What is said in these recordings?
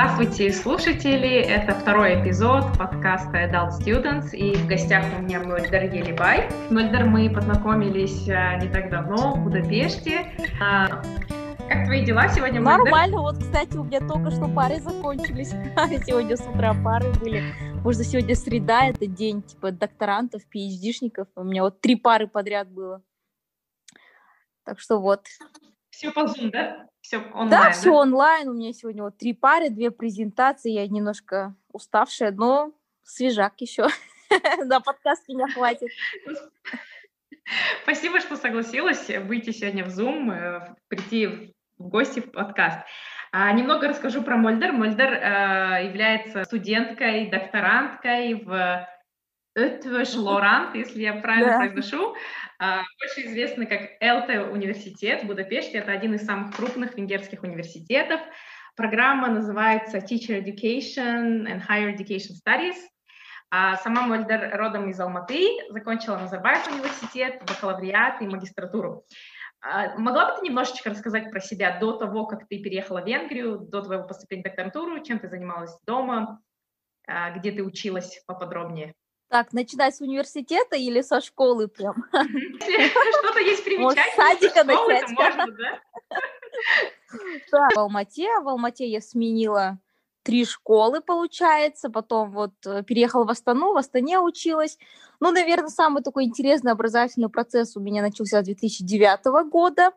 Здравствуйте, слушатели! Это второй эпизод подкаста Adult Students, и в гостях у меня Мольдер Елибай. Мольдер мы познакомились а, не так давно в Будапеште. А, как твои дела сегодня, Мольдер? Нормально, вот, кстати, у меня только что пары закончились. Сегодня с утра пары были. Может, сегодня среда, это день типа докторантов, PhD-шников. У меня вот три пары подряд было. Так что вот. Все по Zoom, да? Все онлайн, да, да, все онлайн. У меня сегодня вот три пары, две презентации. Я немножко уставшая, но свежак еще. На подкаст меня хватит. Спасибо, что согласилась выйти сегодня в Zoom, э, прийти в гости в подкаст. А, немного расскажу про Мольдер. Мольдер э, является студенткой, докторанткой в Ötvös Лорант, если я правильно да. произношу, а, больше известный как ЭЛТЕ университет в Будапеште. Это один из самых крупных венгерских университетов. Программа называется Teacher Education and Higher Education Studies. А сама Мольдер родом из Алматы, закончила Назарбаев университет, бакалавриат и магистратуру. А, могла бы ты немножечко рассказать про себя до того, как ты переехала в Венгрию, до твоего поступления в докторантуру, чем ты занималась дома, а, где ты училась поподробнее? Так, начинать с университета или со школы прям? Что-то есть примечательное. садика начать. Можно, да? Да, в Алмате. В Алмате я сменила три школы, получается, потом вот э, переехала в Астану, в Астане училась. Ну, наверное, самый такой интересный образовательный процесс у меня начался с 2009 года.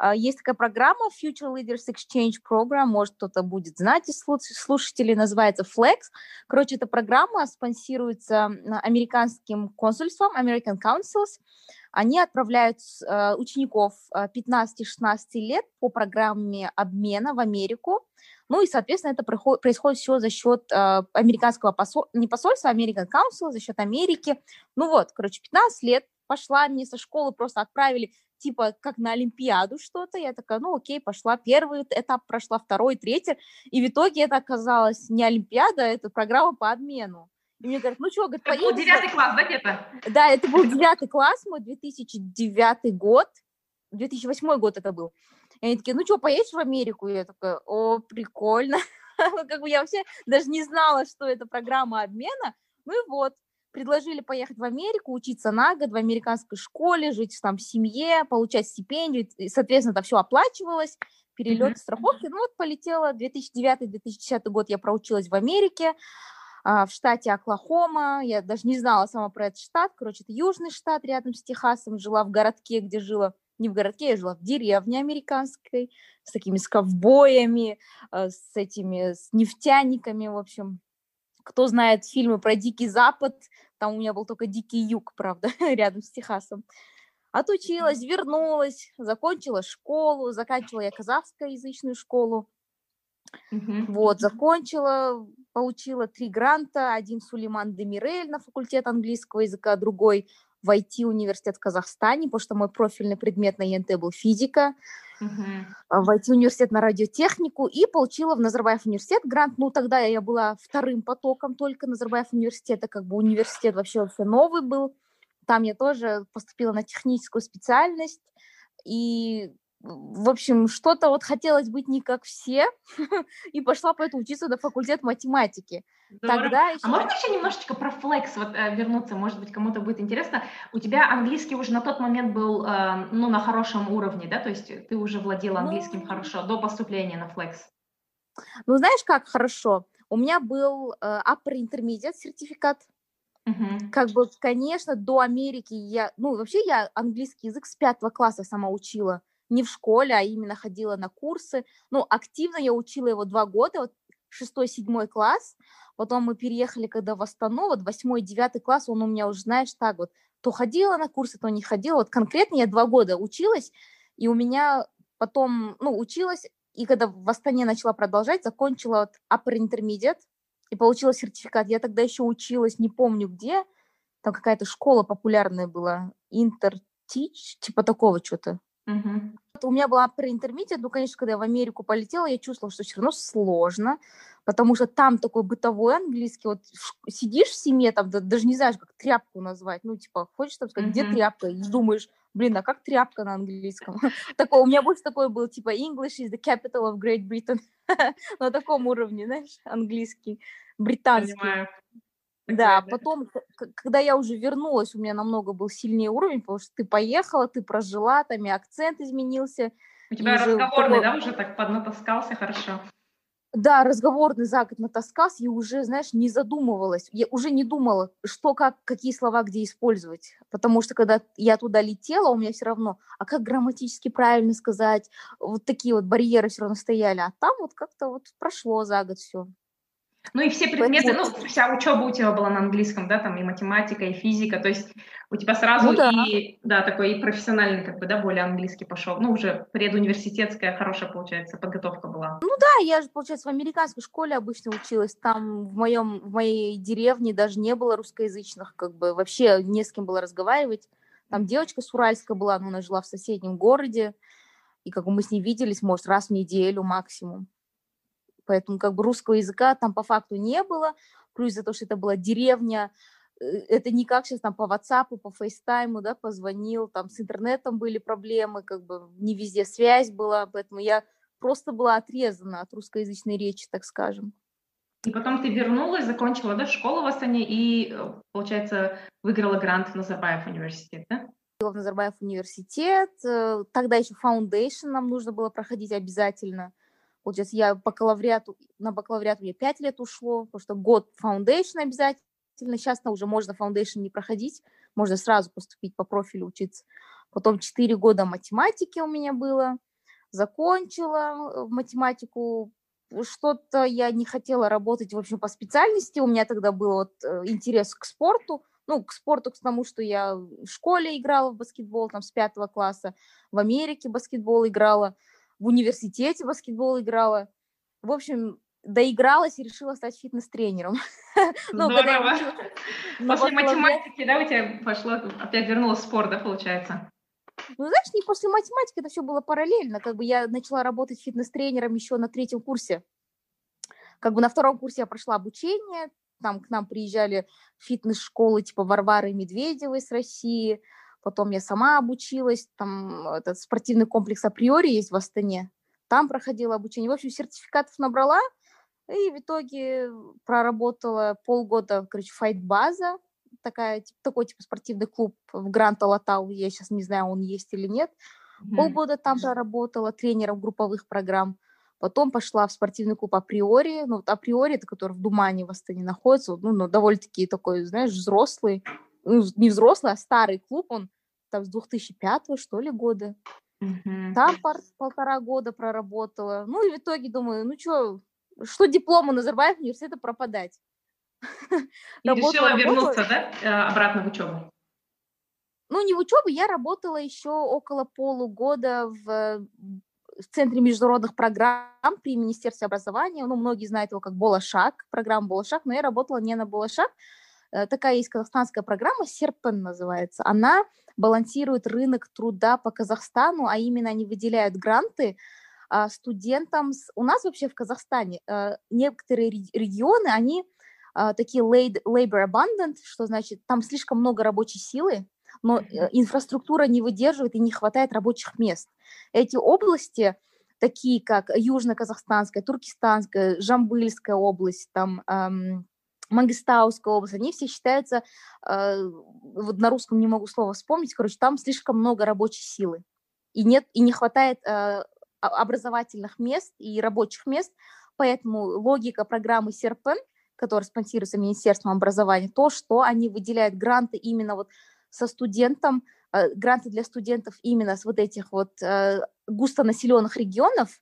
А, есть такая программа Future Leaders Exchange Program, может кто-то будет знать из слушателей, называется Flex. Короче, эта программа спонсируется американским консульством, American Councils. Они отправляют э, учеников 15-16 э, лет по программе обмена в Америку. Ну и, соответственно, это происходит все за счет э, американского посольства, не посольства, а American Council, за счет Америки. Ну вот, короче, 15 лет пошла, мне со школы просто отправили типа как на Олимпиаду что-то. Я такая, ну окей, пошла. Первый этап прошла, второй, третий. И в итоге это оказалось не Олимпиада, это программа по обмену. И мне говорят, ну что, говорит, Это был девятый класс, да, где-то? Да, это был девятый класс, мой 2009 год, 2008 год это был. И они такие, ну что, поедешь в Америку? И я такая, о, прикольно. Как бы я вообще даже не знала, что это программа обмена. Ну и вот, предложили поехать в Америку, учиться на год в американской школе, жить там в семье, получать стипендию, и, соответственно, это все оплачивалось, перелет, mm-hmm. страховки. Ну вот полетела 2009-2010 год, я проучилась в Америке, а, в штате Оклахома, я даже не знала сама про этот штат, короче, это южный штат рядом с Техасом, жила в городке, где жила, не в городке, я жила в деревне американской, с такими с ковбоями, а, с этими, с нефтяниками, в общем, кто знает фильмы про Дикий Запад, там у меня был только Дикий Юг, правда, рядом с Техасом. Отучилась, вернулась, закончила школу, заканчивала я казахскоязычную школу. Uh-huh. Вот, закончила, получила три гранта, один Сулейман Демирель на факультет английского языка, другой в IT-университет в Казахстане, потому что мой профильный предмет на ЕНТ был физика uh-huh. в IT-университет на радиотехнику и получила в Назарбаев университет грант. Ну, тогда я была вторым потоком только Назарбаев университета, как бы университет вообще вообще новый был. Там я тоже поступила на техническую специальность, и в общем, что-то вот хотелось быть не как все, и пошла поэтому учиться на факультет математики. Тогда еще... А можно еще немножечко про флекс вот, э, вернуться? Может быть, кому-то будет интересно. У тебя английский уже на тот момент был э, ну, на хорошем уровне, да? То есть ты уже владела английским ну... хорошо до поступления на флекс? Ну, знаешь, как хорошо? У меня был э, upper intermediate сертификат. Uh-huh. Как бы, конечно, до Америки я... Ну, вообще я английский язык с пятого класса сама учила не в школе, а именно ходила на курсы. Ну, активно я учила его два года, вот шестой, седьмой класс. Потом мы переехали, когда в Астану, вот восьмой, девятый класс, он у меня уже, знаешь, так вот, то ходила на курсы, то не ходила. Вот конкретно я два года училась, и у меня потом, ну, училась, и когда в Астане начала продолжать, закончила вот upper intermediate и получила сертификат. Я тогда еще училась, не помню где, там какая-то школа популярная была, Интертич, типа такого что-то. Угу. У меня была преинтермедиат, ну, конечно, когда я в Америку полетела, я чувствовала, что все равно сложно, потому что там такой бытовой английский, вот сидишь в семье, там даже не знаешь, как тряпку назвать, ну, типа, хочешь там сказать, где тряпка, и думаешь, блин, а как тряпка на английском? Такое, у меня больше такой был, типа, English is the capital of Great Britain. На таком уровне, знаешь, английский, британский. Понимаю. Да, потом, когда я уже вернулась, у меня намного был сильнее уровень, потому что ты поехала, ты прожила, там и акцент изменился. У тебя разговорный, уже... да, уже так поднатаскался хорошо? Да, разговорный за год натаскался, и уже, знаешь, не задумывалась. Я уже не думала, что, как, какие слова где использовать. Потому что когда я туда летела, у меня все равно, а как грамматически правильно сказать, вот такие вот барьеры все равно стояли. А там вот как-то вот прошло за год все. Ну и все предметы, ну, вся учеба у тебя была на английском, да, там и математика, и физика, то есть у тебя сразу ну, да. и, да, такой и профессиональный, как бы, да, более английский пошел, ну, уже предуниверситетская хорошая, получается, подготовка была. Ну да, я же, получается, в американской школе обычно училась, там в моем, в моей деревне даже не было русскоязычных, как бы, вообще не с кем было разговаривать, там девочка с Уральска была, но она жила в соседнем городе, и как бы мы с ней виделись, может, раз в неделю максимум поэтому как бы русского языка там по факту не было, плюс за то, что это была деревня, э, это не как сейчас там по WhatsApp, по FaceTime, да, позвонил, там с интернетом были проблемы, как бы не везде связь была, поэтому я просто была отрезана от русскоязычной речи, так скажем. И потом ты вернулась, закончила да, школу в Астане и, э, получается, выиграла грант в Назарбаев университет, да? В Назарбаев университет, э, тогда еще foundation нам нужно было проходить обязательно. Получается, я бакалавриату, на бакалавриат мне 5 лет ушло, потому что год foundation обязательно. Сейчас уже можно foundation не проходить, можно сразу поступить по профилю учиться. Потом 4 года математики у меня было. Закончила э, математику. Что-то я не хотела работать, в общем, по специальности. У меня тогда был вот э, интерес к спорту. Ну, к спорту, к тому, что я в школе играла в баскетбол, там, с пятого класса. В Америке баскетбол играла в университете баскетбол играла. В общем, доигралась и решила стать фитнес-тренером. ну, Здорово. После математики, да, у тебя пошло, опять вернулась в спорт, да, получается? Ну, знаешь, не после математики, это все было параллельно. Как бы я начала работать фитнес-тренером еще на третьем курсе. Как бы на втором курсе я прошла обучение, там к нам приезжали фитнес-школы типа Варвары Медведевой с России, Потом я сама обучилась, там этот спортивный комплекс априори есть в Астане, там проходила обучение. В общем, сертификатов набрала, и в итоге проработала полгода, короче, файт-база, такая, такой типа спортивный клуб в Грант Алатау, я сейчас не знаю, он есть или нет. Mm-hmm. Полгода там проработала тренером групповых программ. Потом пошла в спортивный клуб Априори. Ну, вот Априори, это который в Думане в Астане находится, ну, ну довольно-таки такой, знаешь, взрослый ну, не взрослый, а старый клуб, он там с 2005 что ли года. Mm-hmm. Там пар- полтора года проработала. Ну и в итоге думаю, ну что, что диплома Назарбаев университета пропадать? И решила вернуться, да, э, обратно в учебу? Ну, не в учебу, я работала еще около полугода в, в Центре международных программ при Министерстве образования. Ну, многие знают его как Болошак, программа Болошак, но я работала не на Болошак, такая есть казахстанская программа, Серпен называется. Она балансирует рынок труда по Казахстану, а именно они выделяют гранты а, студентам. У нас вообще в Казахстане э, некоторые регионы, они а, такие labor abundant, что значит там слишком много рабочей силы, но э, инфраструктура не выдерживает и не хватает рабочих мест. Эти области, такие как Южно-Казахстанская, Туркестанская, Жамбыльская область, там эм, Мангистауская область, они все считаются, э, вот на русском не могу слова вспомнить, короче, там слишком много рабочей силы. И, нет, и не хватает э, образовательных мест и рабочих мест, поэтому логика программы Серпен, которая спонсируется Министерством образования, то, что они выделяют гранты именно вот со студентом, э, гранты для студентов именно с вот этих вот э, густонаселенных регионов,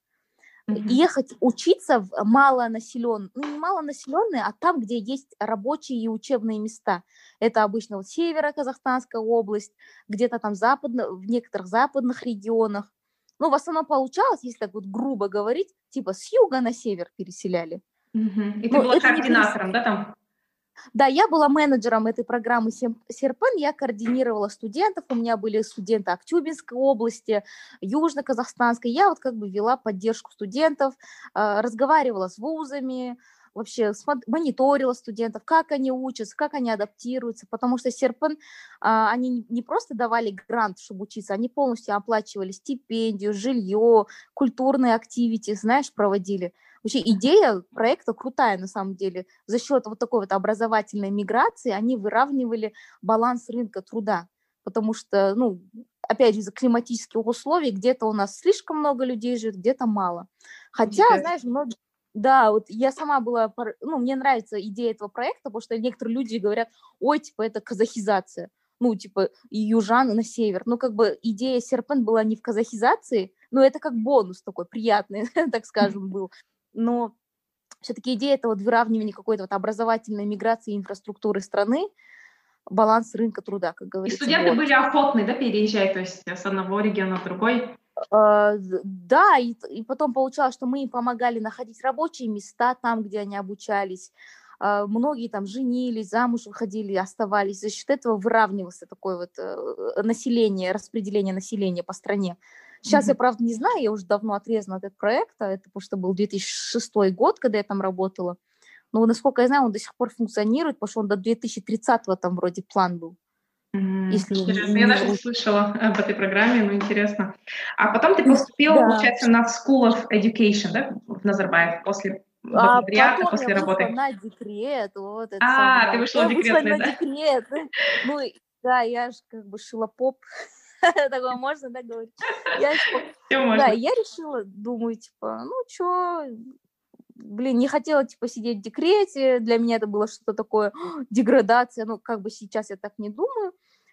Mm-hmm. Ехать учиться в малонаселенные, ну не малонаселенные, а там, где есть рабочие и учебные места. Это обычно вот северо-казахстанская область, где-то там западно, в некоторых западных регионах. Ну, в основном получалось, если так вот грубо говорить, типа с юга на север переселяли. Mm-hmm. И ты ну, была координатором, да, там? Да, я была менеджером этой программы Серпен, я координировала студентов, у меня были студенты Актюбинской области, Южно-Казахстанской, я вот как бы вела поддержку студентов, а, разговаривала с вузами, вообще мониторила студентов, как они учатся, как они адаптируются, потому что Серпен, а, они не просто давали грант, чтобы учиться, они полностью оплачивали стипендию, жилье, культурные активити, знаешь, проводили. Вообще идея проекта крутая на самом деле. За счет вот такой вот образовательной миграции они выравнивали баланс рынка труда, потому что, ну, опять же, из-за климатических условий где-то у нас слишком много людей живет, где-то мало. Хотя, знаешь, многие да, вот я сама была, ну, мне нравится идея этого проекта, потому что некоторые люди говорят, ой, типа, это казахизация, ну, типа, южан на север. Ну, как бы идея Серпент была не в казахизации, но это как бонус такой приятный, так скажем, был. Но все-таки идея это вот выравнивания какой-то вот образовательной миграции инфраструктуры страны, баланс рынка труда, как говорится. И студенты вот. были охотны, да, переезжать, то есть с одного региона в другой? А, да, и, и потом получалось, что мы им помогали находить рабочие места там, где они обучались. А, многие там женились, замуж выходили, оставались. За счет этого выравнивался такое вот э, население, распределение населения по стране. Сейчас mm-hmm. я, правда, не знаю, я уже давно отрезана от этого проекта, это потому что был 2006 год, когда я там работала. Но, насколько я знаю, он до сих пор функционирует, потому что он до 2030 там вроде план был. Если интересно. Не, я даже не слышала об этой программе, но интересно. А потом ты поступила, да. получается, на School of Education, да, в Назарбаев после а потом после я работы. на декрет. Вот, это а, самое. ты вышла я в декрет, вышла да? на декрет. Ну, да, я же как бы шила поп. Такое можно, да, говорить? Я, да, я решила, думаю, типа, ну, что, блин, не хотела, типа, сидеть в декрете, для меня это было что-то такое, деградация, ну, как бы сейчас я так не думаю.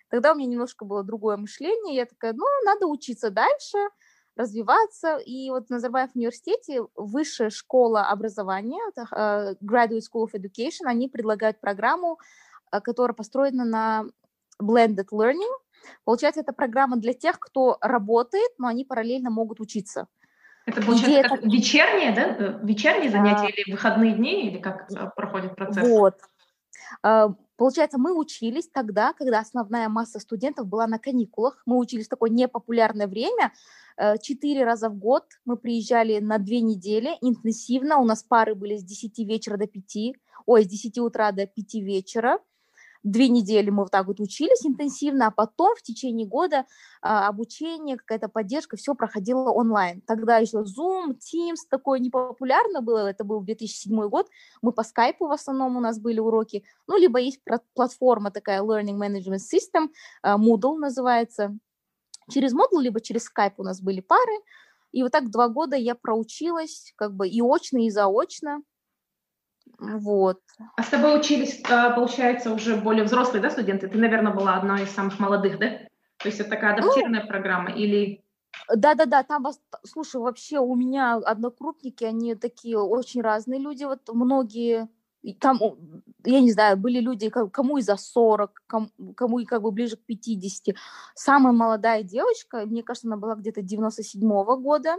Тогда у меня немножко было другое мышление, я такая, ну, надо учиться дальше, развиваться, и вот в Назарбаев университете высшая школа образования, uh, Graduate School of Education, они предлагают программу, uh, которая построена на blended learning, Получается, это программа для тех, кто работает, но они параллельно могут учиться. Это получается как это... вечерние, да? Э, вечерние занятия а... или выходные дни, или как э, проходит процесс? Вот. А, получается, мы учились тогда, когда основная масса студентов была на каникулах. Мы учились в такое непопулярное время. Э, четыре раза в год мы приезжали на две недели интенсивно. У нас пары были с 10 вечера до 5, ой, с 10 утра до 5 вечера две недели мы вот так вот учились интенсивно, а потом в течение года а, обучение, какая-то поддержка, все проходило онлайн. Тогда еще Zoom, Teams такое непопулярно было, это был 2007 год, мы по скайпу в основном у нас были уроки, ну, либо есть платформа такая Learning Management System, а, Moodle называется, через Moodle, либо через Skype у нас были пары, и вот так два года я проучилась, как бы и очно, и заочно, вот. А с тобой учились, а, получается, уже более взрослые, да, студенты? Ты, наверное, была одной из самых молодых, да? То есть это такая ну, адаптированная ну, программа или... Да-да-да, там, вас, слушай, вообще у меня однокрупники, они такие очень разные люди, вот многие, там, я не знаю, были люди, кому и за 40, кому, кому и как бы ближе к 50. Самая молодая девочка, мне кажется, она была где-то 97-го года,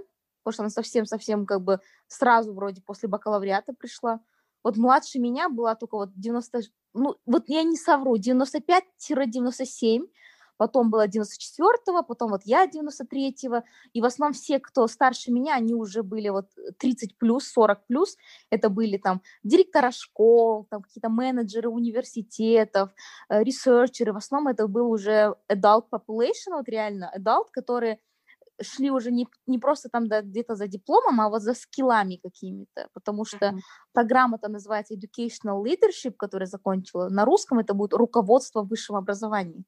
потому что она совсем-совсем как бы сразу вроде после бакалавриата пришла. Вот младше меня была только вот 90, ну вот я не совру, 95-97, потом было 94-го, потом вот я 93-го, и в основном все, кто старше меня, они уже были вот 30 плюс, 40 плюс, это были там директора школ, там какие-то менеджеры университетов, э, ресерчеры, в основном это был уже adult population, вот реально adult, которые шли уже не, не просто там да, где-то за дипломом, а вот за скиллами какими-то, потому что mm-hmm. программа-то называется Educational Leadership, которая закончила. На русском это будет руководство в высшем образовании.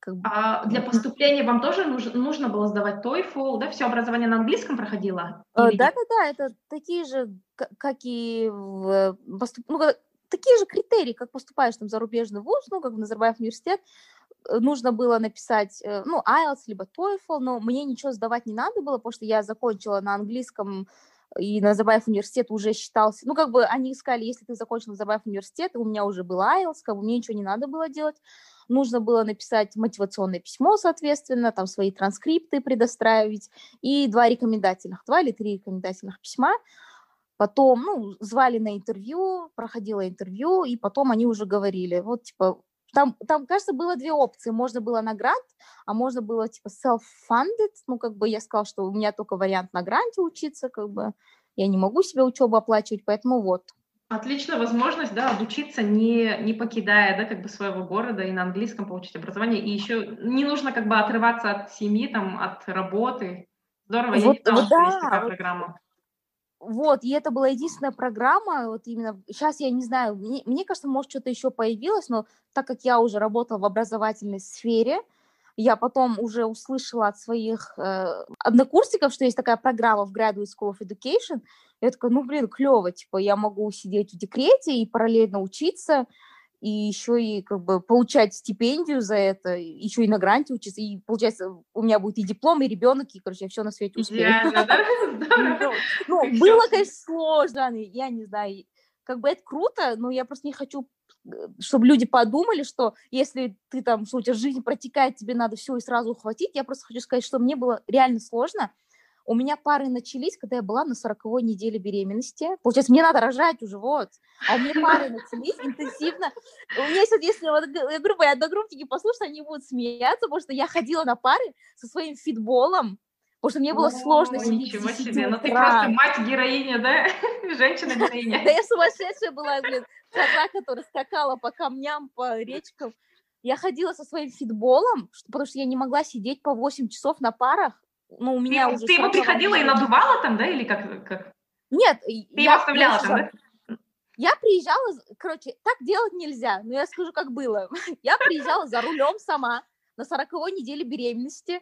Как бы. А для поступления вам тоже нужно, нужно было сдавать TOEFL, да? Все образование на английском проходило? Э, да-да-да, это такие же, как и в поступ... ну, такие же критерии, как поступаешь там в зарубежный вуз, ну, как в Назарбаев университет, нужно было написать, э, ну, IELTS, либо TOEFL, но мне ничего сдавать не надо было, потому что я закончила на английском, и Назарбаев университет уже считался, ну, как бы они искали, если ты закончил Назарбаев университет, у меня уже был IELTS, как бы мне ничего не надо было делать, нужно было написать мотивационное письмо, соответственно, там свои транскрипты предоставить, и два рекомендательных, два или три рекомендательных письма, Потом, ну, звали на интервью, проходила интервью, и потом они уже говорили, вот, типа, там, там, кажется, было две опции. Можно было на грант, а можно было, типа, self-funded. Ну, как бы я сказала, что у меня только вариант на гранте учиться, как бы я не могу себе учебу оплачивать, поэтому вот. Отличная возможность, да, обучиться, не, не покидая, да, как бы своего города и на английском получить образование. И еще не нужно как бы отрываться от семьи, там, от работы. Здорово, вот, я не знала, вот, что есть такая программа. Вот, и это была единственная программа, вот именно, сейчас я не знаю, мне, мне кажется, может, что-то еще появилось, но так как я уже работала в образовательной сфере, я потом уже услышала от своих э, однокурсников, что есть такая программа в Graduate School of Education. Я такая, ну, блин, клево, типа, я могу сидеть в декрете и параллельно учиться, и еще и как бы получать стипендию за это, еще и на гранте учиться, и получается у меня будет и диплом, и ребенок, и, короче, я все на свете успею. Да? Ну, было, конечно, сложно, я не знаю, как бы это круто, но я просто не хочу э, чтобы люди подумали, что если ты там, что у тебя жизнь протекает, тебе надо все и сразу ухватить. Я просто хочу сказать, что мне было реально сложно, у меня пары начались, когда я была на 40 неделе беременности. Получается, мне надо рожать уже, вот. А у меня пары начались интенсивно. У меня есть, если вот, я говорю, мои одногруппники послушают, они будут смеяться, потому что я ходила на пары со своим фитболом, Потому что мне было О, сложно сидеть. Ничего себе, ну ты просто мать-героиня, да? Женщина-героиня. Да я сумасшедшая была, блин, коза, которая скакала по камням, по речкам. Я ходила со своим фитболом, потому что я не могла сидеть по 8 часов на парах ну, у меня ты, уже... Ты его приходила и надувала там, да, или как? как? Нет. Ты я, его оставляла там, да? Я приезжала, короче, так делать нельзя, но я скажу, как было. Я приезжала за рулем сама на 40 неделе беременности.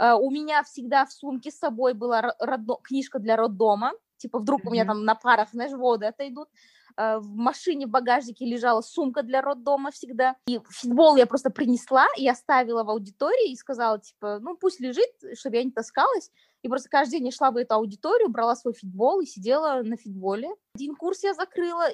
Uh, у меня всегда в сумке с собой была родно... книжка для роддома. Типа вдруг у меня там на парах, знаешь, воды отойдут. Э, в машине в багажнике лежала сумка для роддома всегда. И фитбол я просто принесла и оставила в аудитории и сказала, типа, ну пусть лежит, чтобы я не таскалась. И просто каждый день я шла в эту аудиторию, брала свой фитбол и сидела на фитболе. Один курс я закрыла,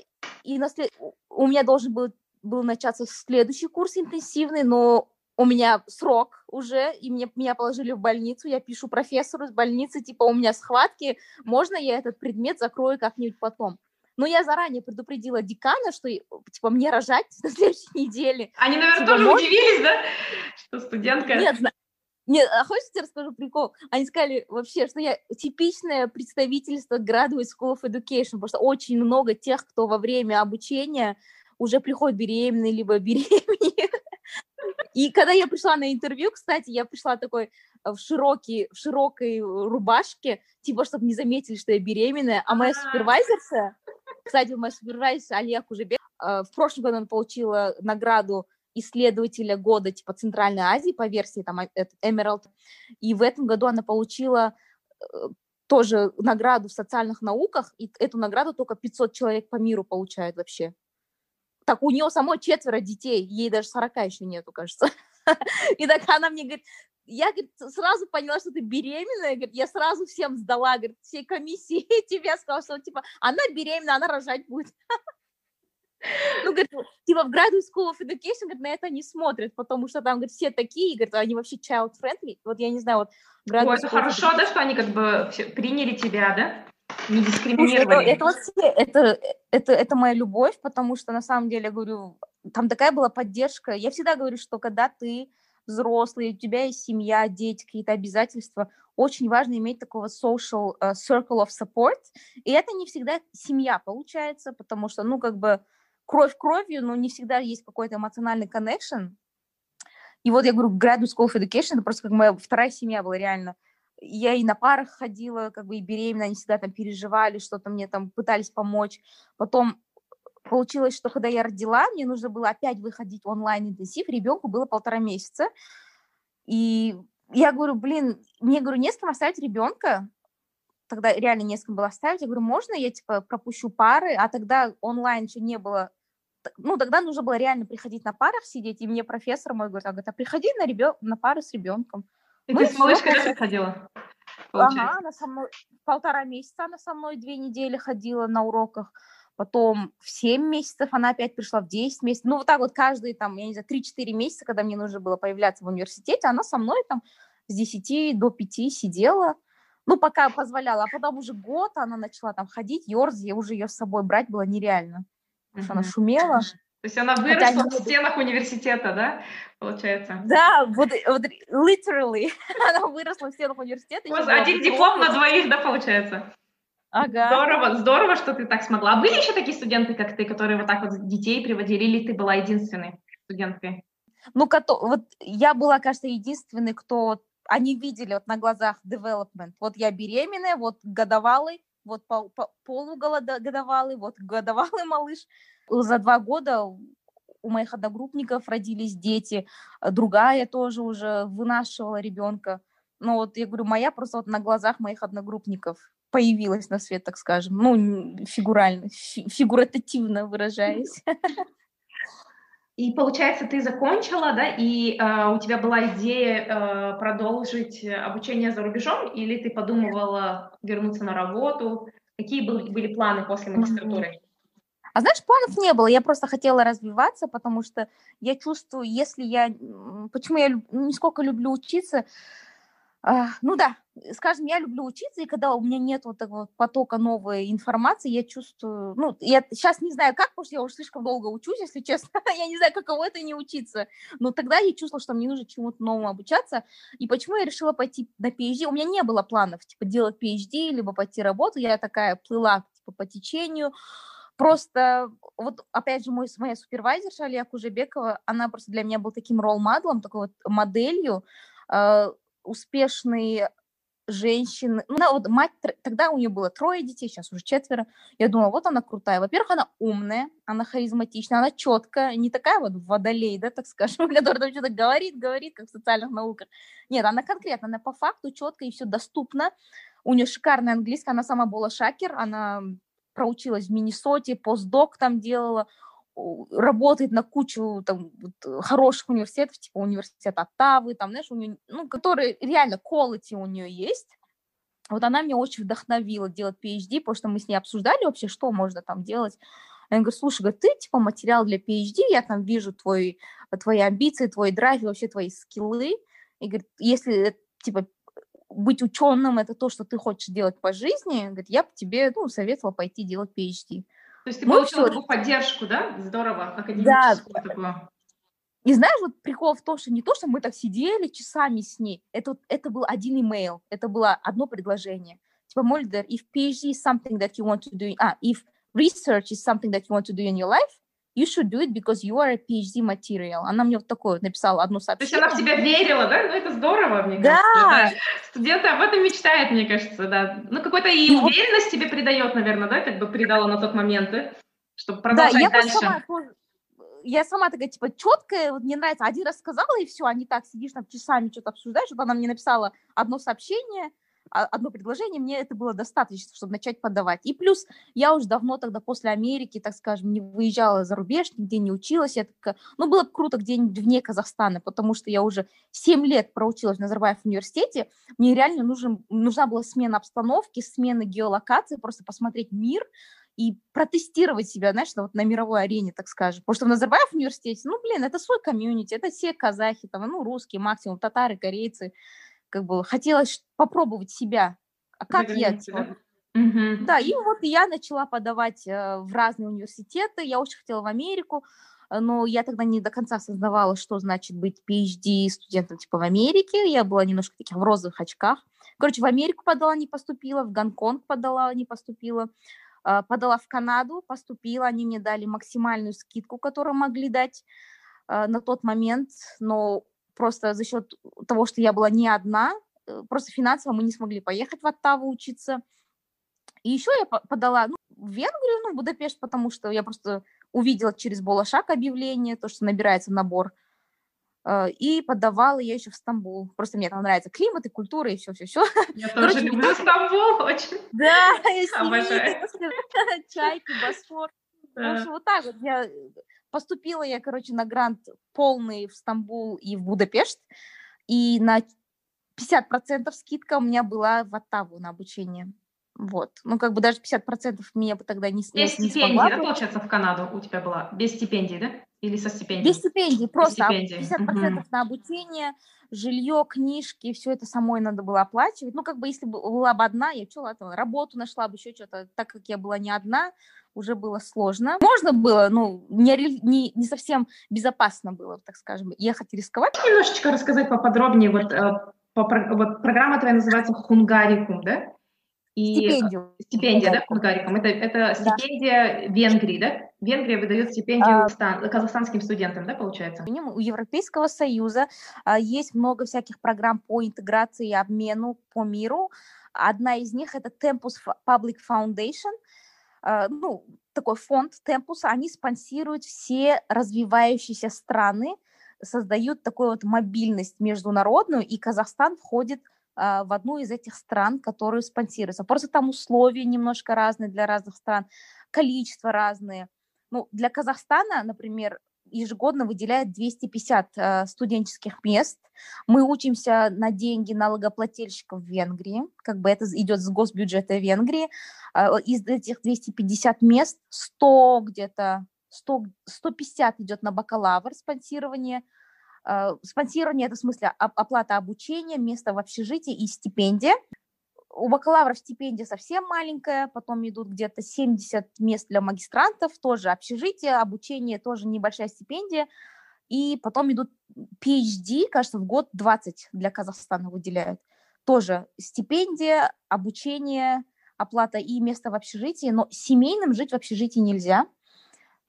и на след... у меня должен был, был начаться следующий курс интенсивный, но у меня срок уже, и мне, меня положили в больницу, я пишу профессору из больницы, типа, у меня схватки, можно я этот предмет закрою как-нибудь потом? Но я заранее предупредила декана, что типа мне рожать на следующей неделе. Они, наверное, типа, тоже может... удивились, да, что студентка... Нет, нет, а хочешь, я расскажу прикол? Они сказали вообще, что я типичное представительство Graduate School of Education, потому что очень много тех, кто во время обучения уже приходит беременный, либо беременные. И когда я пришла на интервью, кстати, я пришла такой э, в, широкий, в широкой рубашке, типа, чтобы не заметили, что я беременная, а моя супервайзерша, кстати, мой супервайзер Олег уже в прошлом году он получила награду исследователя года типа Центральной Азии по версии там Emerald, и в этом году она получила э, тоже награду в социальных науках, и эту награду только 500 человек по миру получают вообще. Так у нее самой четверо детей, ей даже 40 еще нету, кажется. И так она мне говорит, я говорит, сразу поняла, что ты беременная, говорит, я сразу всем сдала, говорит, всей комиссии тебе сказала, что типа она беременна, она рожать будет. Ну, говорит, типа в Graduate School of Education, говорит, на это не смотрят, потому что там, говорит, все такие, говорит, они вообще child-friendly. Вот я не знаю, вот... Graduate Ой, это хорошо, да, что они как бы приняли тебя, да? Не дискриминировали. Это, это, вообще, это, это, это моя любовь, потому что, на самом деле, я говорю, там такая была поддержка. Я всегда говорю, что когда ты взрослый, у тебя есть семья, дети, какие-то обязательства, очень важно иметь такого social uh, circle of support, и это не всегда семья получается, потому что, ну, как бы кровь кровью, но не всегда есть какой-то эмоциональный connection. И вот я говорю, Graduate School of Education, это просто как моя вторая семья была реально. Я и на парах ходила, как бы и беременна, они всегда там переживали, что-то мне там пытались помочь. Потом получилось, что когда я родила, мне нужно было опять выходить онлайн-интенсив, ребенку было полтора месяца, и я говорю, блин, мне, говорю, не с кем оставить ребенка, тогда реально не с кем было оставить, я говорю, можно я, типа, пропущу пары, а тогда онлайн еще не было, ну, тогда нужно было реально приходить на парах сидеть, и мне профессор мой говорит, а, говорит, а приходи на, ребен... на пары с ребенком. И Мы ты с малышкой да, приходила? Ага, она со мной полтора месяца она со мной две недели ходила на уроках потом в 7 месяцев она опять пришла, в 10 месяцев, ну вот так вот каждые там, я не знаю, 3-4 месяца, когда мне нужно было появляться в университете, она со мной там с 10 до 5 сидела, Ну, пока позволяла, а потом уже год она начала там ходить, ерзать, я уже ее с собой брать было нереально, потому что она шумела. То есть она выросла в стенах университета, да, получается? Да, вот, вот literally, она выросла в стенах университета. Один диплом на двоих, да, получается? Ага. Здорово, здорово, что ты так смогла. А были еще такие студенты, как ты, которые вот так вот детей приводили, или ты была единственной студенткой? Ну, вот я была, кажется, единственной, кто они видели вот на глазах development. Вот я беременная, вот годовалый, вот пол, полугодовалый, вот годовалый малыш за два года у моих одногруппников родились дети, другая тоже уже вынашивала ребенка. Ну вот я говорю, моя просто вот на глазах моих одногруппников появилась на свет, так скажем, ну, фигурально, фигуративно выражаясь. И получается, ты закончила, да, и э, у тебя была идея э, продолжить обучение за рубежом, или ты подумывала вернуться на работу? Какие были, были планы после магистратуры? А знаешь, планов не было, я просто хотела развиваться, потому что я чувствую, если я... Почему я не сколько люблю учиться, а, ну да, скажем, я люблю учиться, и когда у меня нет вот такого потока новой информации, я чувствую, ну, я сейчас не знаю как, потому что я уже слишком долго учусь, если честно, я не знаю, каково это не учиться, но тогда я чувствовала, что мне нужно чему-то новому обучаться, и почему я решила пойти на PhD, у меня не было планов, типа, делать PhD, либо пойти работать, я такая плыла, типа, по течению, Просто, вот опять же, мой, моя супервайзерша Олег Кужебекова, она просто для меня был таким ролл-моделом, такой вот моделью э, успешной женщины. Ну, вот мать, тогда у нее было трое детей, сейчас уже четверо. Я думала, вот она крутая. Во-первых, она умная, она харизматичная, она четкая, не такая вот водолей, да, так скажем, которая там что-то говорит, говорит, как в социальных науках. Нет, она конкретно, она по факту четко и все доступно. У нее шикарная английская, она сама была шакер, она проучилась в Миннесоте, постдок там делала, работает на кучу там, вот, хороших университетов, типа университет Оттавы, там, знаешь, у нее, ну, которые реально quality у нее есть. Вот она меня очень вдохновила делать PhD, потому что мы с ней обсуждали вообще, что можно там делать. Я говорю, слушай, говорю, ты типа материал для PhD, я там вижу твой, твои амбиции, твой драйв, вообще твои скиллы. И говорит, если типа быть ученым это то, что ты хочешь делать по жизни, говорит, я бы тебе ну, советовала пойти делать PhD. То есть ты получила такую поддержку, да? Здорово, академическую да. такую. И знаешь, вот прикол в том, что не то, что мы так сидели часами с ней, это, это был один имейл, это было одно предложение. Типа, Мольдер, if PhD is something that you want to do, а, if research is something that you want to do in your life, you should do it because you are a PhD material. Она мне вот такое вот написала одно сообщение. То есть она в тебя верила, да? Ну, это здорово, мне да. кажется. Да. Студенты об этом мечтают, мне кажется, да. Ну, какой-то и ну, уверенность тебе придает, наверное, да, как бы придала на тот момент, да? Чтобы продолжать да, я дальше. Сама, я сама такая, типа, четкая, вот мне нравится, один раз сказала, и все, а не так сидишь там часами что-то обсуждаешь, чтобы она мне написала одно сообщение, одно предложение, мне это было достаточно, чтобы начать подавать. И плюс я уже давно тогда после Америки, так скажем, не выезжала за рубеж, нигде не училась. Я такая, ну, было бы круто где-нибудь вне Казахстана, потому что я уже 7 лет проучилась в Назарбаев университете. Мне реально нужен, нужна была смена обстановки, смена геолокации, просто посмотреть мир, и протестировать себя, знаешь, вот на мировой арене, так скажем. Потому что в Назарбаев университете, ну, блин, это свой комьюнити, это все казахи, там, ну, русские максимум, татары, корейцы, как бы хотелось попробовать себя. А как я? Типа, Угу. Да, и вот я начала подавать э, в разные университеты. Я очень хотела в Америку, э, но я тогда не до конца осознавала, что значит быть PhD студентом типа в Америке. Я была немножко таких в розовых очках. Короче, в Америку подала, не поступила, в Гонконг подала, не поступила. Э, подала в Канаду, поступила, они мне дали максимальную скидку, которую могли дать на тот момент, но просто за счет того, что я была не одна, э, просто финансово мы не смогли поехать в Оттаву учиться. И еще я подала ну, в Венгрию, ну, в Будапешт, потому что я просто увидела через Болошак объявление, то, что набирается набор, э, и подавала я еще в Стамбул. Просто мне там нравится климат и культура, и все-все-все. Я Короче, тоже люблю Стамбул очень. Да, чайки, Босфор. Да. В общем, вот так вот я Поступила я, короче, на грант полный в Стамбул и в Будапешт, и на 50% скидка у меня была в Оттаву на обучение. Вот. Ну, как бы даже 50% меня бы тогда не, Без не стипендии, да, получается, в Канаду у тебя была? Без стипендии, да? Или со стипендией? Без стипендий, просто стипендии. 50% Мгм. на обучение, жилье, книжки, все это самой надо было оплачивать. Ну, как бы, если бы была бы одна, я что, ладно, работу нашла бы, еще что-то. Так как я была не одна, уже было сложно. Можно было, ну, не, не, не совсем безопасно было, так скажем, ехать и рисковать. Немножечко рассказать поподробнее. Вот, э, по вот программа твоя называется Хунгарикум, да? И Стипендию. стипендия, да, Хунгарикум. Это, это Да. стипендия Венгрии, да? Венгрия выдает стипендию А. стан- казахстанским студентам, да, получается? У Европейского Союза а, есть много всяких программ по интеграции и обмену по миру. Одна из них это Tempus Public Foundation. А, ну, такой фонд Tempus. Они спонсируют все развивающиеся страны, создают такую вот мобильность международную, и Казахстан входит а, в одну из этих стран, которые спонсируются. Просто там условия немножко разные для разных стран, количество разные. Ну, для Казахстана, например, ежегодно выделяет 250 э, студенческих мест. Мы учимся на деньги налогоплательщиков в Венгрии, как бы это идет с госбюджета Венгрии. Э, Из этих 250 мест 100 где-то, 100, 150 идет на бакалавр спонсирование. Э, Спонсирование это в смысле оп- оплата обучения, место в общежитии и стипендия. У бакалавров стипендия совсем маленькая, потом идут где-то 70 мест для магистрантов, тоже общежитие, обучение, тоже небольшая стипендия. И потом идут PhD, кажется, в год 20 для Казахстана выделяют. Тоже стипендия, обучение, оплата и место в общежитии, но семейным жить в общежитии нельзя,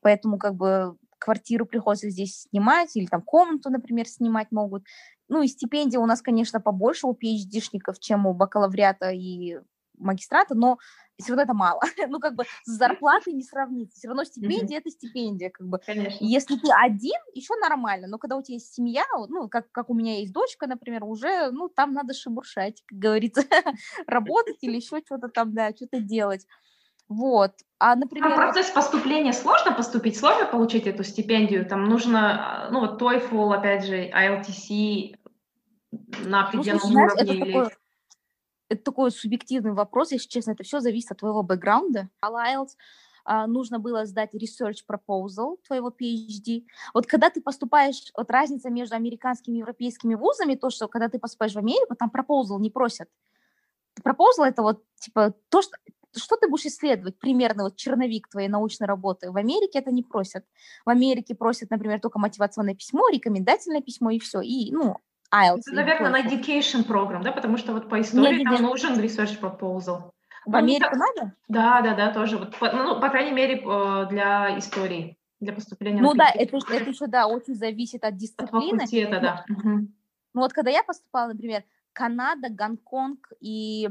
поэтому как бы квартиру приходится здесь снимать или там комнату, например, снимать могут. Ну и стипендия у нас, конечно, побольше у PhD-шников, чем у бакалавриата и магистрата, но все равно это мало. ну как бы с зарплатой не сравнится. Все равно стипендия это стипендия, как бы. Конечно. Если ты один, еще нормально, но когда у тебя есть семья, ну, как, как у меня есть дочка, например, уже, ну, там надо шебуршать, как говорится, работать или еще что-то там, да, что-то делать. Вот. А, А например, процесс поступления сложно поступить, сложно получить эту стипендию? Там нужно, а, ну вот TOEFL, опять же, IELTC на ну, определенном знаешь, уровне это или... такой, это такой субъективный вопрос, если честно, это все зависит от твоего бэкграунда. А IELTS а, нужно было сдать research proposal твоего PhD. Вот когда ты поступаешь, вот разница между американскими и европейскими вузами, то, что когда ты поступаешь в Америку, там proposal не просят. Proposal это вот типа то, что что ты будешь исследовать, примерно вот черновик твоей научной работы. В Америке это не просят. В Америке просят, например, только мотивационное письмо, рекомендательное письмо и все. И, ну, IELTS. Это, наверное, на education программ, да, потому что вот по истории Не, не, там не. нужен research proposal. В Ну, Америку так- надо? Да, да, да, тоже. Вот, по, ну, по крайней мере, э, для истории, для поступления Ну на да, это, это еще, да, очень зависит от От дисциплины. факультета, да. Мгм. Ну вот когда я поступала, например, Канада, Гонконг и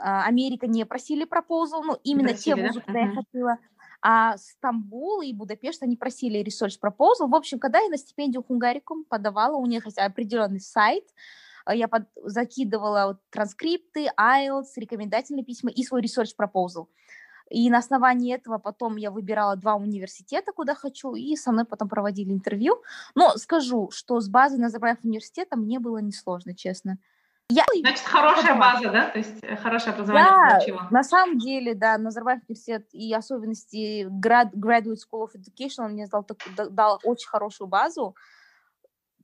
Америка не просили пропозал, ну именно те просили, да? вузы, куда я Мгм. хотела, а Стамбул и Будапешт, они просили research proposal. В общем, когда я на стипендию Хунгарикум подавала, у них есть определенный сайт, а, я под- закидывала вот транскрипты, IELTS, рекомендательные письма и свой research proposal. И на основании этого потом я выбирала два университета, куда хочу, и со мной потом проводили интервью. Но скажу, что с базой Назарбаев университета мне было несложно, честно. Я Значит, хорошая база, да? То есть э, хорошее образование Да, получила. на самом деле, да, Назарбаев университет и особенности grad, Graduate School of Education, он мне дал, так- да- дал очень хорошую базу,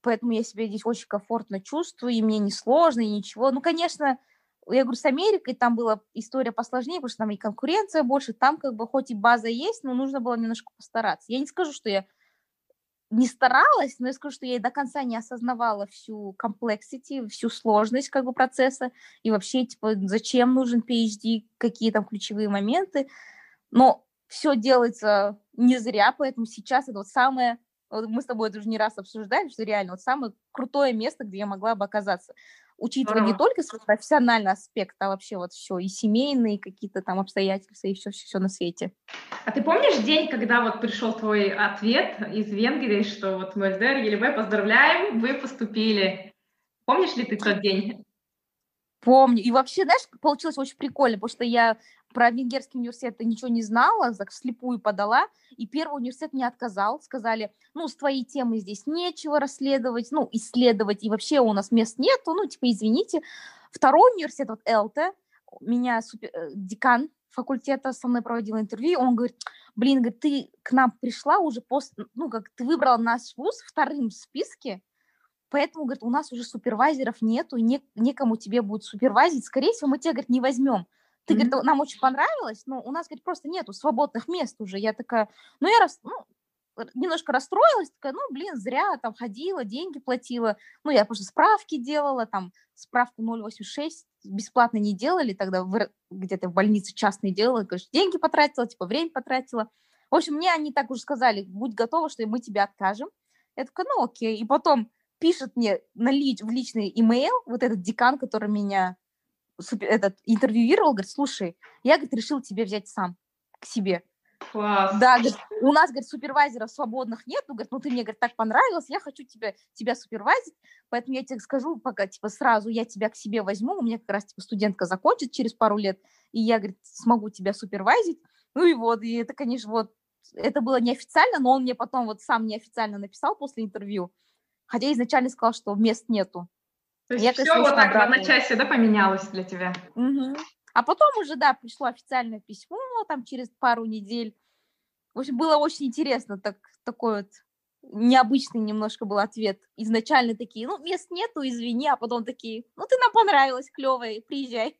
поэтому я себя здесь очень комфортно чувствую, и мне не сложно, и ничего. Ну, конечно, я говорю, с Америкой там была история посложнее, потому что там и конкуренция больше, там как бы хоть и база есть, но нужно было немножко постараться. Я не скажу, что я не старалась, но я скажу, что я и до конца не осознавала всю complexity, всю сложность как бы процесса, и вообще, типа, зачем нужен PhD, какие там ключевые моменты. Но все делается не зря, поэтому сейчас это вот самое, вот мы с тобой это уже не раз обсуждали, что реально вот самое крутое место, где я могла бы оказаться. Учитывая не Здорово. только свой профессиональный аспект, а вообще вот все, и семейные какие-то там обстоятельства, и все-все на свете. А ты помнишь день, когда вот пришел твой ответ из Венгрии, что вот Мольдер, Елебе, поздравляем, вы поступили. Помнишь ли ты тот день? Помню. И вообще, знаешь, получилось очень прикольно, потому что я про венгерский университет ничего не знала, вслепую подала, и первый университет мне отказал, сказали, ну, с твоей темой здесь нечего расследовать, ну, исследовать, и вообще у нас мест нету, ну, типа, извините. Второй университет, вот ЭЛТ, меня супер, э, декан факультета со мной проводил интервью, он говорит, блин, говорит, ты к нам пришла уже после, ну, как ты выбрал наш вуз вторым в списке, поэтому, говорит, у нас уже супервайзеров нету, не, некому тебе будет супервайзить, скорее всего, мы тебя, говорит, не возьмем. Ты, mm-hmm. говорит, нам очень понравилось, но у нас, говорит, просто нету свободных мест уже. Я такая, ну, я раз, ну, немножко расстроилась, такая, ну, блин, зря там ходила, деньги платила. Ну, я просто справки делала, там, справку 086 бесплатно не делали, тогда где-то в больнице частные делала, конечно, деньги потратила, типа, время потратила. В общем, мне они так уже сказали, будь готова, что мы тебе откажем. Я такая, ну, окей. И потом пишет мне на лич, в личный имейл вот этот декан, который меня этот, интервьюировал, говорит, слушай, я, говорит, решил тебе взять сам к себе. Класс. Да, говорит, у нас, говорит, супервайзеров свободных нет, ну, говорит, ну, ты мне, говорит, так понравилось, я хочу тебя, тебя супервайзить, поэтому я тебе скажу пока, типа, сразу я тебя к себе возьму, у меня как раз, типа, студентка закончит через пару лет, и я, говорит, смогу тебя супервайзить, ну, и вот, и это, конечно, вот, это было неофициально, но он мне потом вот сам неофициально написал после интервью, хотя изначально сказал, что мест нету. То есть я, все вот так в одночасье, да, поменялось для тебя? Угу. А потом уже, да, пришло официальное письмо, там через пару недель. В общем, было очень интересно, так, такой вот необычный немножко был ответ. Изначально такие, ну, мест нету, извини, а потом такие, ну, ты нам понравилась, клевая, приезжай.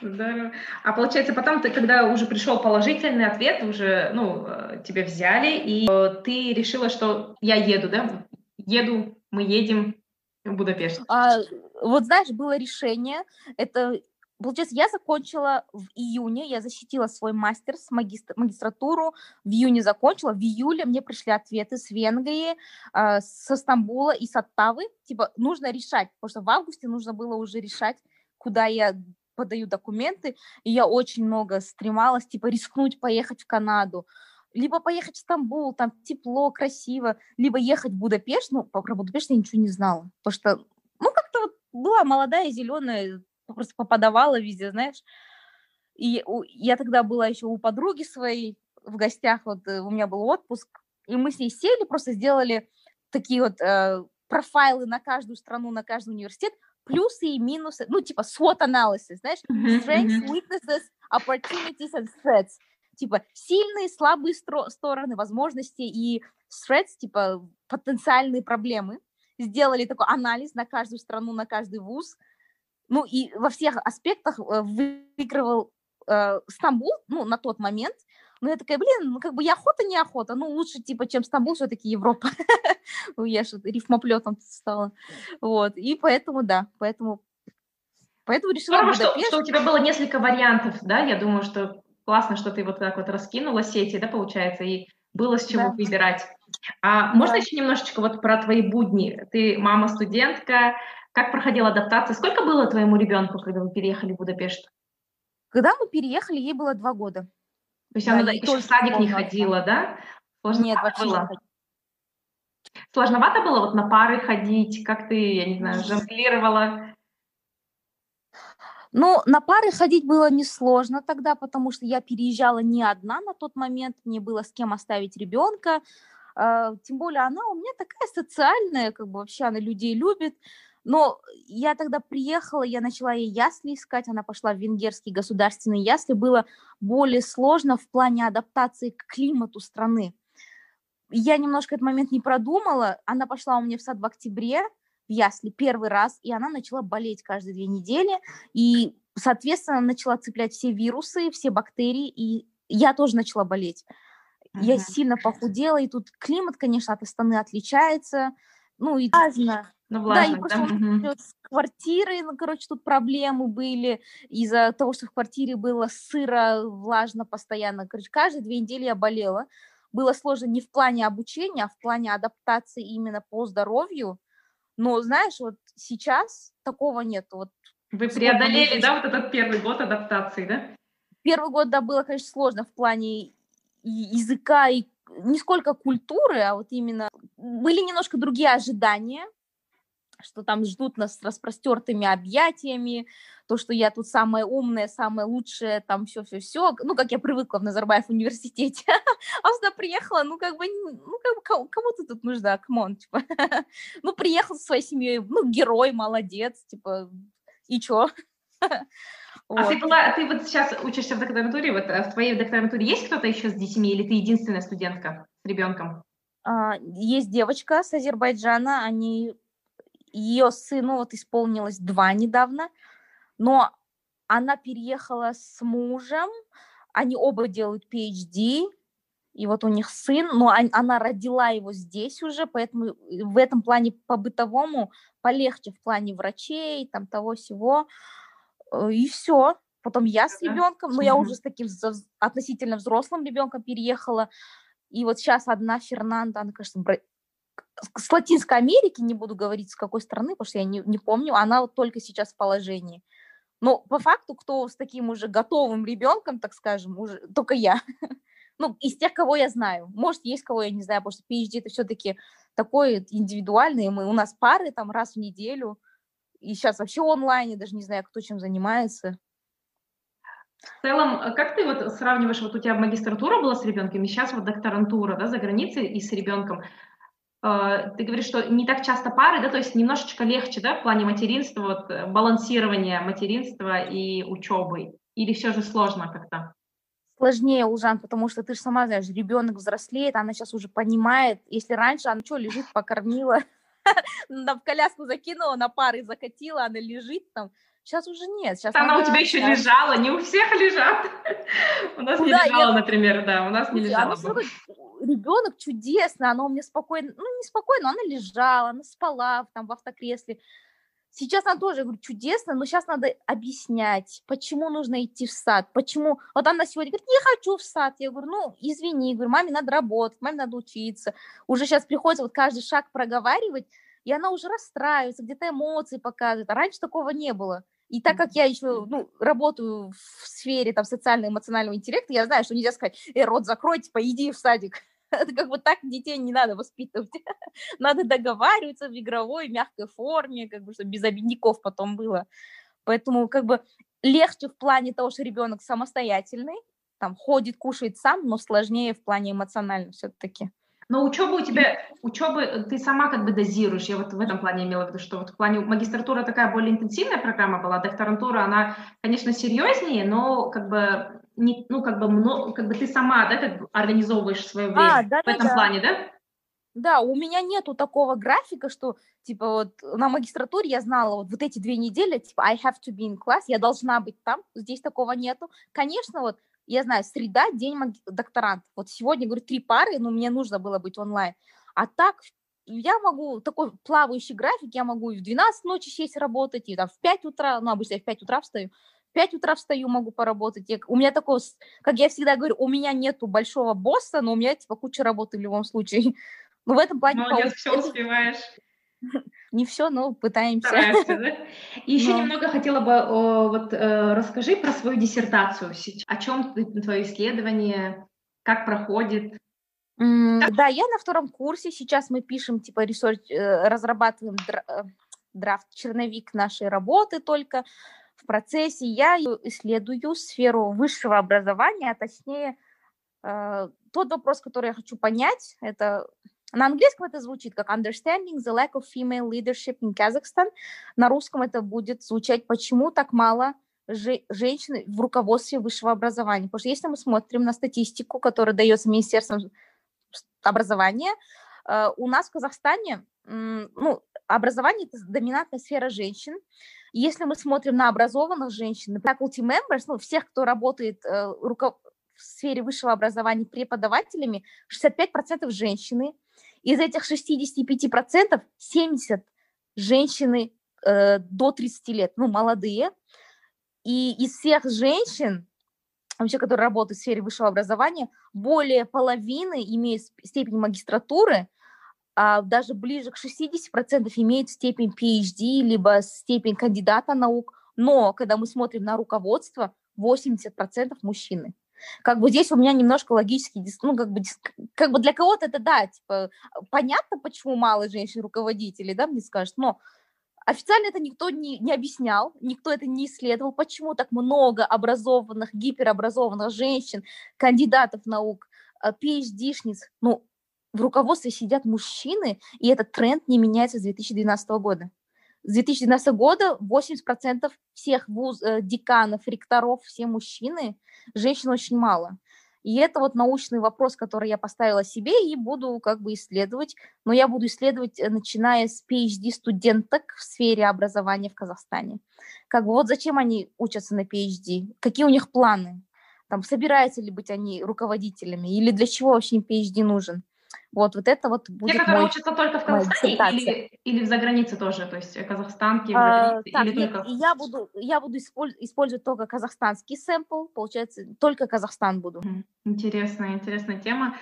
Здорово. А получается, потом ты, когда уже пришел положительный ответ, уже, ну, э, тебя взяли, и э, ты решила, что я еду, да? Еду, мы едем Будапешт. А, вот знаешь, было решение, это Получается, я закончила в июне, я защитила свой мастер магистр, магистратуру, в июне закончила, в июле мне пришли ответы с Венгрии, э, со Стамбула и с Оттавы. Типа, нужно решать, потому что в августе нужно было уже решать, куда я подаю документы, и я очень много стремалась, типа, рискнуть поехать в Канаду, либо поехать в Стамбул, там тепло, красиво, либо ехать в Будапешт, ну, про Будапешт я ничего не знала, потому что, ну, как-то вот была молодая, зеленая, просто попадавала везде, знаешь. И я тогда была еще у подруги своей в гостях, вот э, у меня был отпуск, и мы с ней сели, просто сделали такие вот э, профайлы на каждую страну, на каждый университет, плюсы и минусы, ну, типа SWOT analysis, знаешь, strengths, weaknesses, opportunities and threats. Типа сильные, слабые стро- стороны, возможности и threats, типа потенциальные проблемы. Сделали такой анализ на каждую страну, на каждый вуз, ну и во всех аспектах э, выигрывал э, Стамбул, ну, на тот момент. Ну, я такая, блин, ну, как бы я охота, не охота. Ну, лучше, типа, чем Стамбул, все-таки Европа. я же рифмоплетом стала. Вот, и поэтому, да, поэтому, поэтому решила Здорово, что, что у тебя было несколько вариантов, да, я думаю, что классно, что ты вот так вот раскинула сети, да, получается, и было с чего да. выбирать. А да. можно еще немножечко вот про твои будни? Ты мама-студентка, как проходила адаптация? Сколько было твоему ребенку, когда вы переехали в Будапешт? Когда мы переехали, ей было два года. То есть да, она еще в садик не ходила, да? Сложновато Нет, вообще было? не Сложновато было вот на пары ходить? Как ты, я не знаю, жонглировала? Ну, на пары ходить было несложно тогда, потому что я переезжала не одна на тот момент, мне было с кем оставить ребенка, а, тем более она у меня такая социальная, как бы вообще она людей любит, но я тогда приехала, я начала ей ясли искать, она пошла в венгерский государственный ясли, было более сложно в плане адаптации к климату страны. Я немножко этот момент не продумала, она пошла у меня в сад в октябре, в ясли первый раз, и она начала болеть каждые две недели, и, соответственно, начала цеплять все вирусы, все бактерии, и я тоже начала болеть. Uh-huh. Я сильно похудела, и тут климат, конечно, от Астаны отличается, ну и важно. Ну, влажно, да, и просто да? с квартирой, ну, короче, тут проблемы были из-за того, что в квартире было сыро, влажно постоянно. Короче, каждые две недели я болела. Было сложно не в плане обучения, а в плане адаптации именно по здоровью. Но, знаешь, вот сейчас такого нет. Вот Вы преодолели, да, вот этот первый год адаптации, да? Первый год, да, было, конечно, сложно в плане языка и не сколько культуры, а вот именно были немножко другие ожидания что там ждут нас с распростертыми объятиями, то, что я тут самая умная, самая лучшая, там все-все-все, ну, как я привыкла в Назарбаев университете, а сюда приехала, ну, как бы, ну, как бы, кому, кому ты тут нужна, come on, типа, ну, приехал со своей семьей, ну, герой, молодец, типа, и чё? Вот. А ты, была, ты вот сейчас учишься в докторантуре, вот э, в твоей докторантуре есть кто-то еще с детьми, или ты единственная студентка с ребенком? А, есть девочка с Азербайджана, они, ее сыну вот исполнилось два недавно, но она переехала с мужем, они оба делают PhD, и вот у них сын, но она родила его здесь уже, поэтому в этом плане по-бытовому полегче в плане врачей, там того всего, э, и все. Потом я с ребенком, но я уже с таким относительно взрослым ребенком переехала, и вот сейчас одна Фернанда, она, конечно, с Латинской Америки, не буду говорить с какой страны, потому что я не, не помню, она вот только сейчас в положении. Но по факту, кто с таким уже готовым ребенком, так скажем, уже только я. ну, из тех, кого я знаю. Может, есть кого я не знаю, потому что PhD это все-таки такой индивидуальный, мы, у нас пары там раз в неделю, и сейчас вообще онлайн, я даже не знаю, кто чем занимается. В целом, э, как ты вот сравниваешь, вот у тебя магистратура была с ребенком, и сейчас вот докторантура, да, за границей и с ребенком. Э, ты говоришь, что не так часто пары, да, то есть немножечко легче, да, в плане материнства, вот, э, балансирования материнства и учебы, или все же сложно как-то? сложнее, Ужан, потому что ты же сама знаешь, ребенок взрослеет, она сейчас уже понимает, если раньше она что, лежит, покормила, в коляску закинула, на пары закатила, она лежит там, Сейчас уже нет. Сейчас она у тебя еще лежала, не у всех лежат. У нас не лежала, например, да, у нас не лежала. Ребенок чудесно, она у меня спокойно, ну не спокойно, она лежала, она спала там в автокресле. Сейчас она тоже, говорю, чудесно, но сейчас надо объяснять, почему нужно идти в сад, почему... Вот она сегодня говорит, не хочу в сад. Я говорю, ну, извини, говорю, маме надо работать, маме надо учиться. Уже сейчас приходится вот каждый шаг проговаривать, и она уже расстраивается, где-то эмоции показывает. А раньше такого не было. И так как я еще ну, работаю в сфере там, социально-эмоционального интеллекта, я знаю, что нельзя сказать, э, рот закрой, типа, иди в садик. Это как бы так детей не надо воспитывать. надо договариваться в игровой, мягкой форме, как бы, чтобы без обидников потом было. Поэтому как бы легче в плане того, что ребенок самостоятельный, там ходит, кушает сам, но сложнее в плане эмоционально все-таки. Но учеба у тебя, учебы ты сама как бы дозируешь, я вот в этом плане имела в виду, что вот в плане магистратура такая более интенсивная программа была, докторантура, она, конечно, серьезнее, но как бы не, ну, как бы, много, как бы ты сама, да, как бы организовываешь свое а, время а, да, в этом да. плане, да? Да, у меня нету такого графика, что, типа, вот на магистратуре я знала вот, вот эти две недели, типа, I have to be in class, я должна быть там, здесь такого нету. Конечно, вот, я знаю, среда, день докторант. Вот сегодня, говорю, три пары, но мне нужно было быть онлайн. А так я могу, такой плавающий график, я могу и в 12 ночи сесть работать, и там в 5 утра, ну, обычно я в 5 утра встаю, 5 утра встаю, могу поработать. Я, у меня такое, как я всегда говорю, у меня нету большого босса, но у меня типа куча работы в любом случае. Ну, в этом плане... Молодец, все успеваешь. Не все, но пытаемся. Стараешься, да? И еще но... немного хотела бы, о, вот э, расскажи про свою диссертацию. О чем твое исследование, как проходит? Mm, да, я на втором курсе. Сейчас мы пишем, типа, ресурс, э, разрабатываем дра, э, драфт, черновик нашей работы только в процессе я исследую сферу высшего образования, а точнее э, тот вопрос, который я хочу понять, это на английском это звучит как understanding the lack of female leadership in Kazakhstan. На русском это будет звучать почему так мало же, женщин в руководстве высшего образования. Потому что если мы смотрим на статистику, которая дается Министерством образования, э, у нас в Казахстане ну, образование – это доминантная сфера женщин. Если мы смотрим на образованных женщин, faculty members, ну, всех, кто работает э, руко... в сфере высшего образования преподавателями, 65% женщины. Из этих 65% 70 женщины э, до 30 лет, ну, молодые. И из всех женщин, вообще, которые работают в сфере высшего образования, более половины имеют степень магистратуры – а, даже ближе к 60% имеют степень PhD, либо степень кандидата наук, но когда мы смотрим на руководство, 80% мужчины. Как бы здесь у меня немножко логический, ну, как бы, как бы для кого-то это, да, типа, понятно, почему мало женщин-руководителей, да, мне скажут, но официально это никто не, не объяснял, никто это не исследовал, почему так много образованных, гиперобразованных женщин, кандидатов наук, PhD-шниц, ну, в руководстве сидят мужчины, и этот тренд не меняется с 2012 года. С 2012 года 80% всех вуз, э, деканов, ректоров, все мужчины, женщин очень мало. И это вот научный вопрос, который я поставила себе и буду как бы исследовать. Но я буду исследовать, э, начиная с PhD-студенток в сфере образования в Казахстане. Как бы вот зачем они учатся на PhD, какие у них планы, там, собираются ли быть они руководителями, или для чего вообще PhD нужен. Вот, вот это вот будет Те, которые мой, учатся только в Казахстане или, или в загранице тоже, то есть казахстанки, а, так, или только... Я буду, я буду использовать только казахстанский сэмпл, получается, только Казахстан буду. Интересная, интересная тема.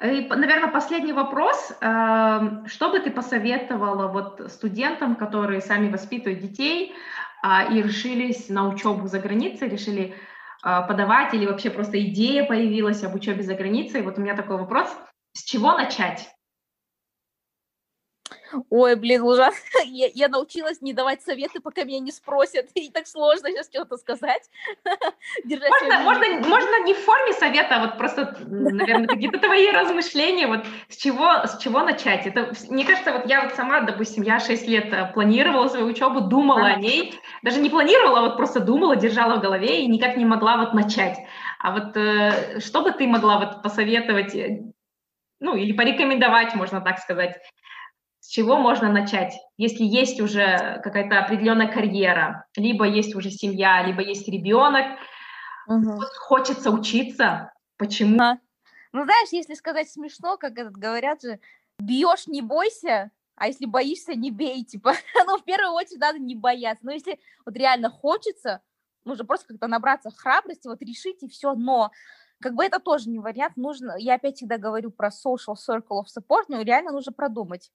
И, наверное, последний вопрос. Эм, что бы ты посоветовала вот студентам, которые сами воспитывают детей а, и решились на учебу за границей, решили а, подавать или вообще просто идея появилась об учебе за границей? Вот у меня такой вопрос – с чего начать? Ой, блин, ужасно. Я, я научилась не давать советы, пока меня не спросят. И так сложно сейчас что-то сказать. можно, можно, можно не в форме совета, а вот просто, наверное, какие-то твои размышления, вот с чего, с чего начать. Это, мне кажется, вот я вот сама, допустим, я 6 лет э, планировала свою учебу, думала а. о ней, даже не планировала, а вот просто думала, держала в голове и никак не могла вот начать. А вот э, что бы ты могла вот посоветовать э, ну, или порекомендовать, можно так сказать, с чего можно начать, если есть уже какая-то определенная карьера, либо есть уже семья, либо есть ребенок, угу. хочется учиться, почему? А. Ну, знаешь, если сказать смешно, как этот говорят же, бьешь, не бойся, а если боишься, не бей, типа, ну, в первую очередь надо не бояться, но если вот реально хочется, нужно просто как-то набраться храбрости, вот решить и все, но как бы это тоже не вариант, нужно, я опять всегда говорю про social circle of support, но реально нужно продумать,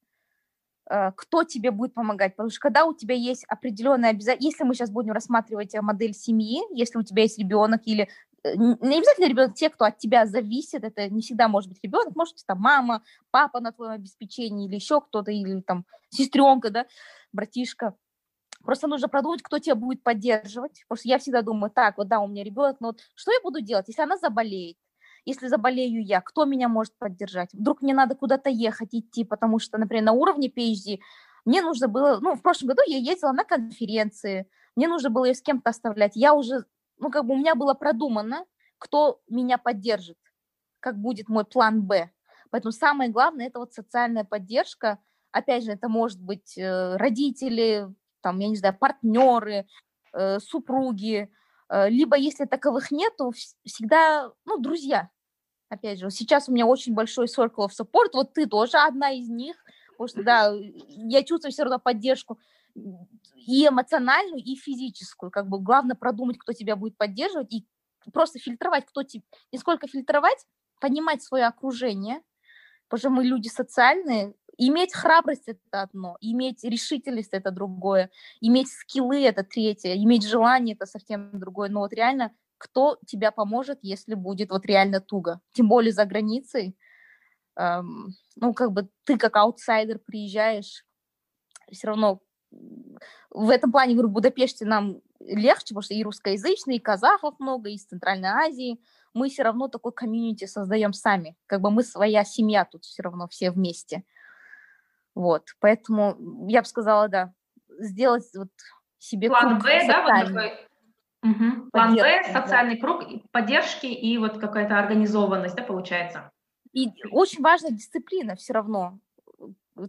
э, кто тебе будет помогать, потому что когда у тебя есть определенная обязательство, если мы сейчас будем рассматривать э, модель семьи, если у тебя есть ребенок или э, не обязательно ребенок, те, кто от тебя зависит, это не всегда может быть ребенок, может быть там мама, папа на твоем обеспечении или еще кто-то, или там сестренка, да, братишка, Просто нужно продумать, кто тебя будет поддерживать. Потому что я всегда думаю, так, вот да, у меня ребенок, но вот что я буду делать, если она заболеет? Если заболею я, кто меня может поддержать? Вдруг мне надо куда-то ехать, идти, потому что, например, на уровне PhD мне нужно было, ну, в прошлом году я ездила на конференции, мне нужно было ее с кем-то оставлять. Я уже, ну, как бы у меня было продумано, кто меня поддержит, как будет мой план Б. Поэтому самое главное – это вот социальная поддержка. Опять же, это может быть э, родители, там, я не знаю, партнеры, э, супруги, э, либо если таковых нету, всегда, ну, друзья. Опять же, сейчас у меня очень большой circle of support, вот ты тоже одна из них, потому что, да, я чувствую все равно поддержку и эмоциональную, и физическую. Как бы главное продумать, кто тебя будет поддерживать, и просто фильтровать, кто тебе... Не сколько фильтровать, понимать свое окружение, потому что мы люди социальные, Иметь храбрость – это одно, иметь решительность – это другое, иметь скиллы – это третье, иметь желание – это совсем другое. Но вот реально, кто тебя поможет, если будет вот реально туго? Тем более за границей. Эм, ну, как бы ты как аутсайдер приезжаешь, все равно в этом плане, говорю, в Будапеште нам легче, потому что и русскоязычные, и казахов много, и из Центральной Азии. Мы все равно такой комьюнити создаем сами. Как бы мы своя семья тут все равно все вместе. Вот, поэтому я бы сказала, да, сделать вот себе план Б, да, вот такой. Угу. План Б, социальный да. круг поддержки и вот какая-то организованность, да, получается. И очень важна дисциплина все равно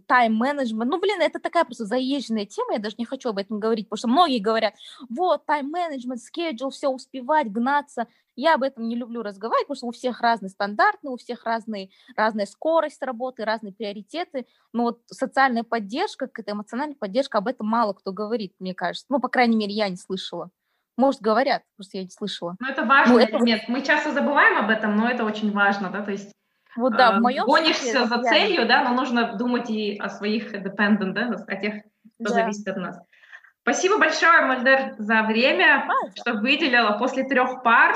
тайм-менеджмент. Ну, блин, это такая просто заезженная тема, я даже не хочу об этом говорить, потому что многие говорят, вот, тайм-менеджмент, schedule, все успевать, гнаться. Я об этом не люблю разговаривать, потому что у всех разные стандарты, у всех разные, разная скорость работы, разные приоритеты. Но вот социальная поддержка, какая-то эмоциональная поддержка, об этом мало кто говорит, мне кажется. Ну, по крайней мере, я не слышала. Может, говорят, просто я не слышала. Ну, это важный ну, это... момент. Мы часто забываем об этом, но это очень важно, да, то есть вот да, в а, моем Гонишься случае, за целью, да, но нужно думать и о своих dependent, да, о тех, кто да. зависит от нас. Спасибо большое, Мальдер, за время, а, что выделила после трех пар.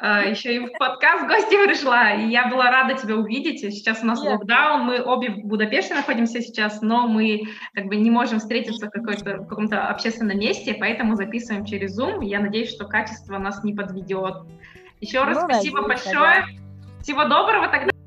Uh, еще и в подкаст в гости пришла, и я была рада тебя увидеть. Сейчас у нас yeah. локдаун, мы обе в Будапеште находимся сейчас, но мы как бы не можем встретиться в, какой-то, в каком-то общественном месте, поэтому записываем через Zoom. Я надеюсь, что качество нас не подведет. Еще раз ну, спасибо надеюсь, большое. Да. Всего доброго тогда.